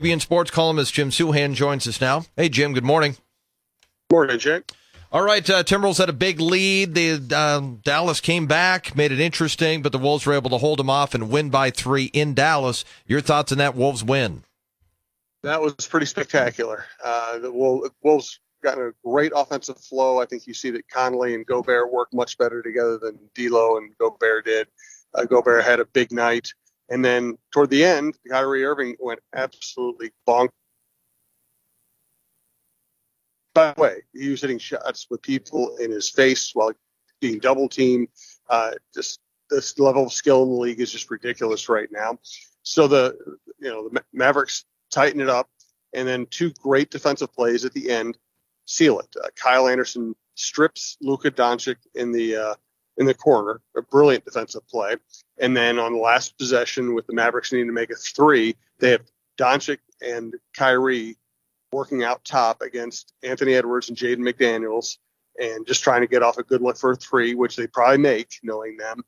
WGBN sports columnist Jim Souhan joins us now. Hey, Jim. Good morning. Morning, Jake. All right, uh, Timberwolves had a big lead. The uh, Dallas came back, made it interesting, but the Wolves were able to hold them off and win by three in Dallas. Your thoughts on that Wolves win? That was pretty spectacular. Uh, the Wolves got a great offensive flow. I think you see that Conley and Gobert work much better together than D'Lo and Gobert did. Uh, Gobert had a big night, and then toward the end, Kyrie Irving went absolutely bonk. By the way, he was hitting shots with people in his face while being double teamed. Uh, just this level of skill in the league is just ridiculous right now. So the you know the Mavericks tighten it up, and then two great defensive plays at the end seal it. Uh, Kyle Anderson strips Luka Doncic in the uh, in the corner, a brilliant defensive play, and then on the last possession with the Mavericks needing to make a three, they have Doncic and Kyrie working out top against Anthony Edwards and Jaden McDaniels, and just trying to get off a good look for a three, which they probably make, knowing them.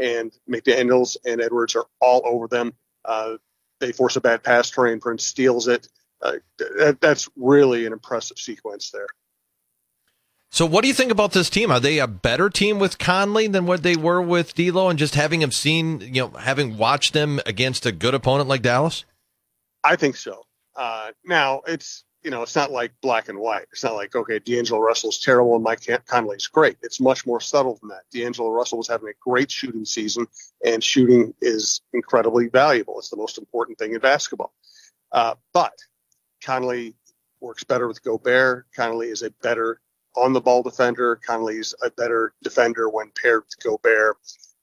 And McDaniels and Edwards are all over them. Uh, they force a bad pass. Taurean Prince steals it uh, that, that's really an impressive sequence there. So, what do you think about this team? Are they a better team with Conley than what they were with D'Lo, and just having him seen, you know, having watched them against a good opponent like Dallas? I think so. Uh, now, it's you know, it's not like black and white. It's not like okay, D'Angelo Russell's terrible and Mike Conley's great. It's much more subtle than that. D'Angelo Russell was having a great shooting season, and shooting is incredibly valuable. It's the most important thing in basketball. Uh, but Conley works better with Gobert. Conley is a better on the ball defender. Conley's a better defender when paired with Gobert.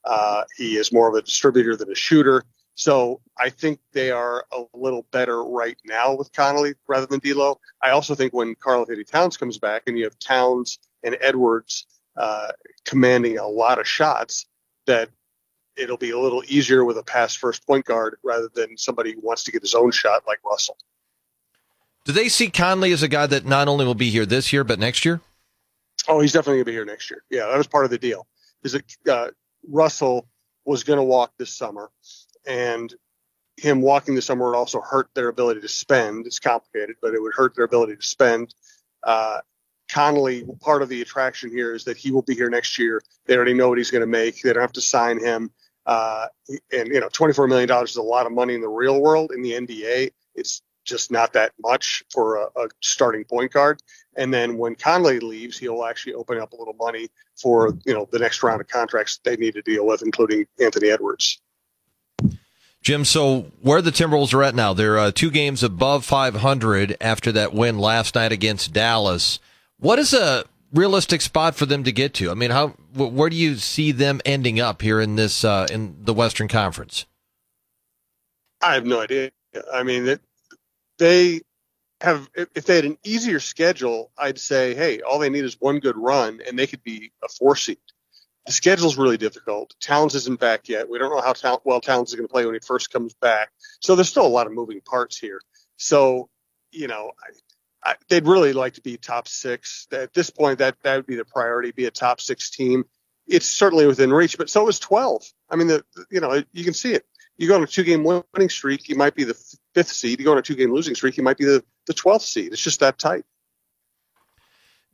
Uh, he is more of a distributor than a shooter. So I think they are a little better right now with Conley rather than D'Lo. I also think when Karl-Anthony Towns comes back and you have Towns and Edwards uh, commanding a lot of shots, that it'll be a little easier with a pass first point guard rather than somebody who wants to get his own shot like Russell. Do they see Conley as a guy that not only will be here this year but next year? Oh, he's definitely going to be here next year. Yeah, that was part of the deal. Is that uh, Russell was going to walk this summer, and him walking this summer would also hurt their ability to spend. It's complicated, but it would hurt their ability to spend. Uh, Conley, part of the attraction here is that he will be here next year. They already know what he's going to make. They don't have to sign him. Uh, and you know, twenty-four million dollars is a lot of money in the real world. In the NBA, it's just not that much for a, a, starting point guard. And then when Conley leaves, he'll actually open up a little money for you know the next round of contracts they need to deal with, including Anthony Edwards. Jim, so where the Timberwolves are at now, they're uh, two games above 500 after that win last night against Dallas. What is a realistic spot for them to get to? I mean, how where do you see them ending up here in this uh, in the Western Conference? I have no idea. I mean, it, they have if they had an easier schedule, I'd say, hey, all they need is one good run and they could be a four seed. The schedule's really difficult. Towns isn't back yet. We don't know how well Towns is going to play when he first comes back. So there's still a lot of moving parts here. So, you know, I, I, they'd really like to be top six. At this point, that that would be the priority. Be a top six team. It's certainly within reach, but so is 12. I mean, the you know you can see it you go on a two game winning streak, you might be the fifth seed. You go on a two game losing streak, you might be the, the 12th seed. It's just that tight.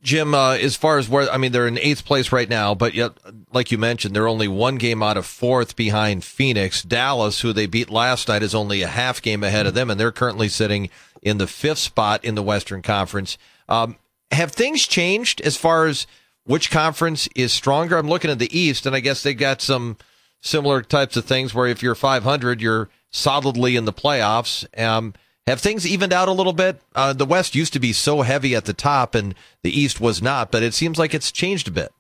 Jim, uh, as far as where, I mean, they're in eighth place right now, but yet, like you mentioned, they're only one game out of fourth behind Phoenix. Dallas, who they beat last night, is only a half game ahead of them, and they're currently sitting in the fifth spot in the Western Conference. Um, have things changed as far as which conference is stronger? I'm looking at the East, and I guess they got some similar types of things where if you're 500, you're solidly in the playoffs. Um, have things evened out a little bit? Uh, the West used to be so heavy at the top, and the East was not, but it seems like it's changed a bit.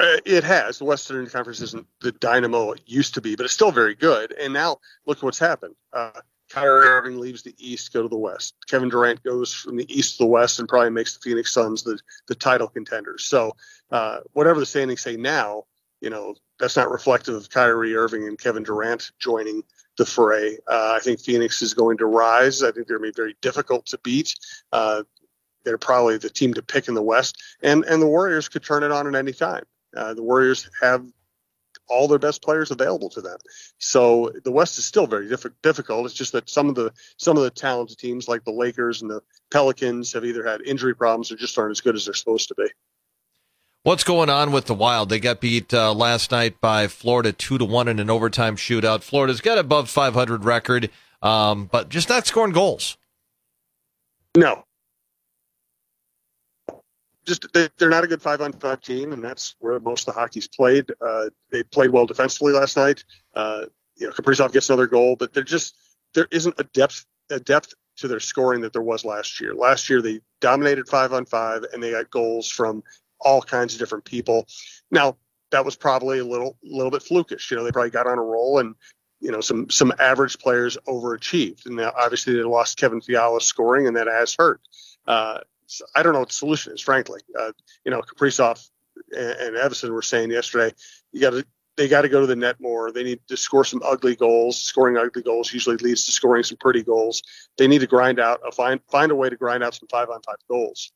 Uh, it has. The Western Conference isn't the dynamo it used to be, but it's still very good. And now look what's happened. Uh, Kyrie Irving leaves the East, go to the West. Kevin Durant goes from the East to the West and probably makes the Phoenix Suns the, the title contenders. So uh, whatever the standings say now, you know, that's not reflective of Kyrie Irving and Kevin Durant joining the fray. Uh, I think Phoenix is going to rise. I think they're going to be very difficult to beat. Uh, they're probably the team to pick in the West, and and the Warriors could turn it on at any time. Uh, the Warriors have all their best players available to them. So the West is still very diff- difficult. It's just that some of the some of the talented teams like the Lakers and the Pelicans have either had injury problems or just aren't as good as they're supposed to be. What's going on with the Wild? They got beat uh, last night by Florida two to one in an overtime shootout. Florida's got above 500 record, um, but just not scoring goals. No, just they, are not a good five on five team, and that's where most of the hockey's played. Uh, they played well defensively last night. Uh, you know, Kaprizov gets another goal, but they're just there isn't a depth a depth to their scoring that there was last year. Last year they dominated five on five, and they got goals from all kinds of different people. Now that was probably a little little bit flukish. You know, they probably got on a roll and you know some some average players overachieved, and now obviously they lost Kevin Fiala scoring, and that has hurt. Uh, I don't know what the solution is, frankly. Uh, you know, Kaprizov and, and Evason were saying yesterday, you got to they got to go to the net more. They need to score some ugly goals. Scoring ugly goals usually leads to scoring some pretty goals. They need to grind out a find find a way to grind out some five on five goals.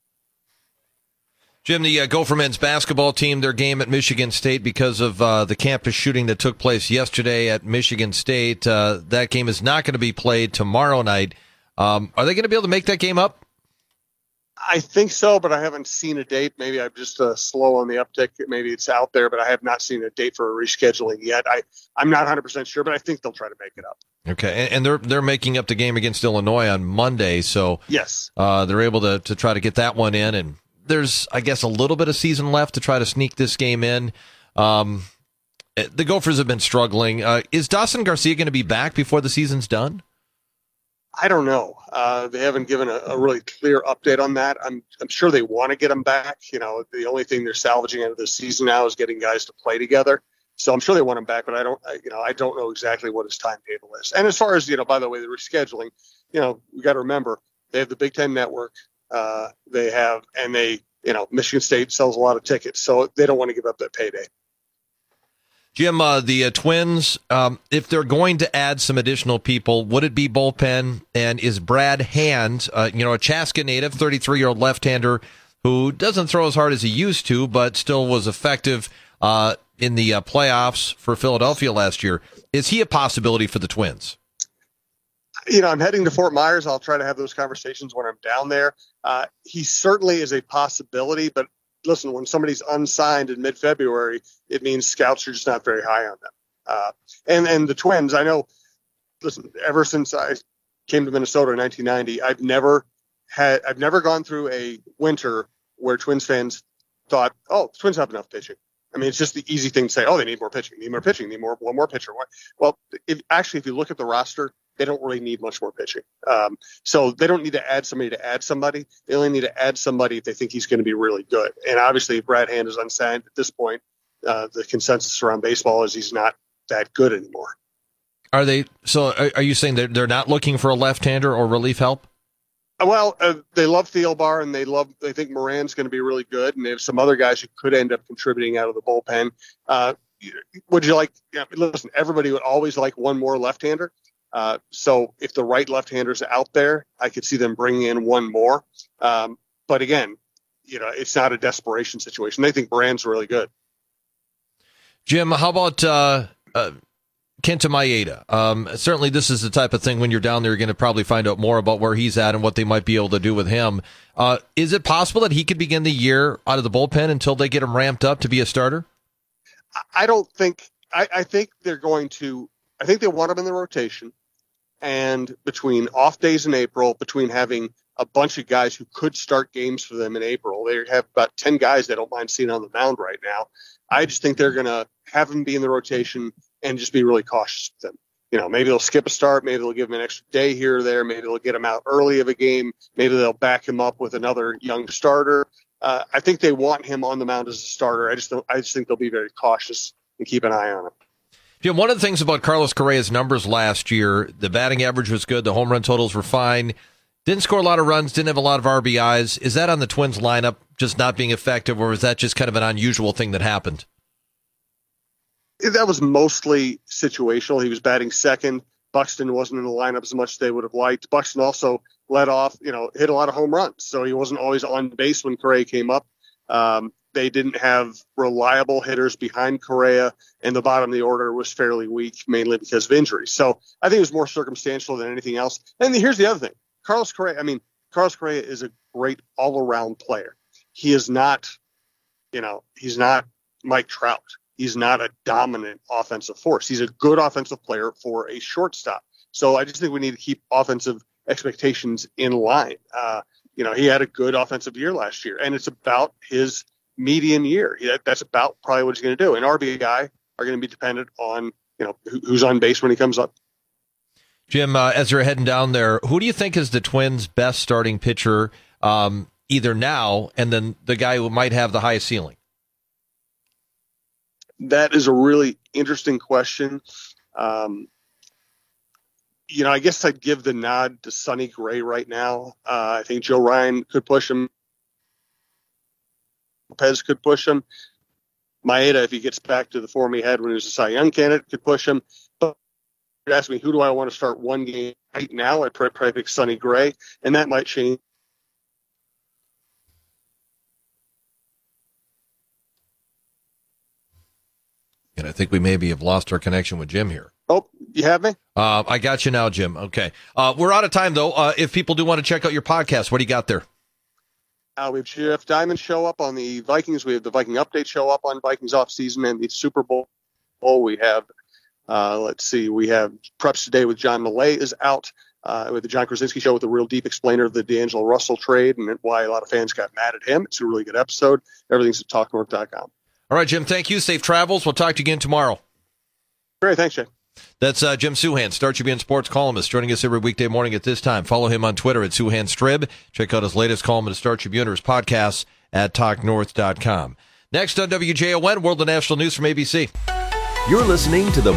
Jim, the uh, Gopher men's basketball team, their game at Michigan State because of uh, the campus shooting that took place yesterday at Michigan State. Uh, that game is not going to be played tomorrow night. Um, are they going to be able to make that game up? I think so, but I haven't seen a date. Maybe I'm just uh, slow on the uptick. Maybe it's out there, but I have not seen a date for a rescheduling yet. I I'm not 100 percent sure, but I think they'll try to make it up. Okay, and, and, they're they're making up the game against Illinois on Monday, so yes, uh, they're able to to try to get that one in. And there's I guess a little bit of season left to try to sneak this game in. Um, the Gophers have been struggling. Uh, is Dawson Garcia going to be back before the season's done? I don't know. Uh, they haven't given a, a, really clear update on that. I'm, I'm sure they want to get him back. You know, the only thing they're salvaging out of the season now is getting guys to play together. So I'm sure they want him back, but I don't, I, you know, I don't know exactly what his timetable is. And as far as you know, by the way, the rescheduling, you know, we got to remember they have the Big Ten Network. Uh, they have, and they, you know, Michigan State sells a lot of tickets, so they don't want to give up that payday. Jim, uh, the uh, Twins, um, if they're going to add some additional people, would it be bullpen? And is Brad Hand, uh, you know, a Chaska native, 33 year old left hander who doesn't throw as hard as he used to, but still was effective uh, in the uh, playoffs for Philadelphia last year? Is he a possibility for the Twins? You know, I'm heading to Fort Myers. I'll try to have those conversations when I'm down there. Uh, he certainly is a possibility, but listen, when somebody's unsigned in mid-February, it means scouts are just not very high on them. Uh, and and the Twins, I know. Listen, ever since I came to Minnesota in 1990, I've never had I've never gone through a winter where Twins fans thought, oh, Twins have enough pitching. I mean, it's just the easy thing to say. Oh, they need more pitching, need more pitching, need more one more pitcher. Well, if, actually, if you look at the roster, they don't really need much more pitching. Um, so they don't need to add somebody to add somebody. They only need to add somebody if they think he's going to be really good. And obviously, if Brad Hand is unsigned at this point, uh, the consensus around baseball is he's not that good anymore. Are they? So are, you saying they're, they're not looking for a left-hander or relief help? Uh, well, uh, they love Thielbar and they love. They think Moran's going to be really good, and they have some other guys who could end up contributing out of the bullpen. Uh, would you like? You know, listen, everybody would always like one more left-hander. Uh, so if the right left-handers out there, I could see them bringing in one more. Um, but again, you know, it's not a desperation situation. They think Brand's really good. Jim, how about uh, uh, Kenta Maeda? Um, certainly, this is the type of thing when you're down there, you're going to probably find out more about where he's at and what they might be able to do with him. Uh, is it possible that he could begin the year out of the bullpen until they get him ramped up to be a starter? I don't think. I, I think they're going to. I think they want him in the rotation and between off days in April, between having a bunch of guys who could start games for them in April, they have about 10 guys they don't mind seeing on the mound right now. I just think they're going to have him be in the rotation and just be really cautious with them. You know, maybe they'll skip a start, maybe they'll give him an extra day here or there, maybe they'll get him out early of a game, maybe they'll back him up with another young starter. Uh, I think they want him on the mound as a starter. I just don't, I just think they'll be very cautious and keep an eye on him. Jim, one of the things about Carlos Correa's numbers last year, the batting average was good, the home run totals were fine. Didn't score a lot of runs, didn't have a lot of RBIs. Is that on the Twins lineup just not being effective, or was that just kind of an unusual thing that happened? That was mostly situational. He was batting second. Buxton wasn't in the lineup as much as they would have liked. Buxton also led off, you know, hit a lot of home runs, so he wasn't always on base when Correa came up. Um, they didn't have reliable hitters behind Correa, and the bottom of the order was fairly weak, mainly because of injuries. So I think it was more circumstantial than anything else. And here's the other thing Carlos Correa, I mean, Carlos Correa is a great all around player. He is not, you know, he's not Mike Trout. He's not a dominant offensive force. He's a good offensive player for a shortstop. So I just think we need to keep offensive expectations in line. Uh, you know, he had a good offensive year last year, and it's about his median year. That's about probably what he's going to do. And RBI are going to be dependent on you know who's on base when he comes up. Jim, uh, as you're heading down there, who do you think is the Twins' best starting pitcher, um, either now and then the guy who might have the highest ceiling? That is a really interesting question. Um, you know, I guess I'd give the nod to Sonny Gray right now. Uh, I think Joe Ryan could push him. Lopez could push him. Maeda, if he gets back to the form he had when he was a Cy Young candidate, could push him. But you ask me, who do I want to start one game right now? I'd probably pick Sonny Gray, and that might change. And I think we maybe have lost our connection with Jim here. Oh, you have me? Uh, I got you now, Jim. Okay. Uh, we're out of time, though. Uh, if people do want to check out your podcast, what do you got there? Uh, we have Jeff Diamond show up on the Vikings. We have the Viking update show up on Vikings off season and the Super Bowl. We have, uh, let's see, we have Preps Today with John Millea is out. Uh, with the Jon Krawczynski show with a real deep explainer of the D'Angelo Russell trade and why a lot of fans got mad at him. It's a really good episode. Everything's at talknorth.com. All right, Jim. Thank you. Safe travels. We'll talk to you again tomorrow. Great. Thanks, Jay. That's uh, Jim Souhan, Star Tribune sports columnist, joining us every weekday morning at this time. Follow him on Twitter at Strib. Check out his latest column at the Star Tribune or his podcast at TalkNorth.com. Next on WJON, World of National News from ABC. You're listening to the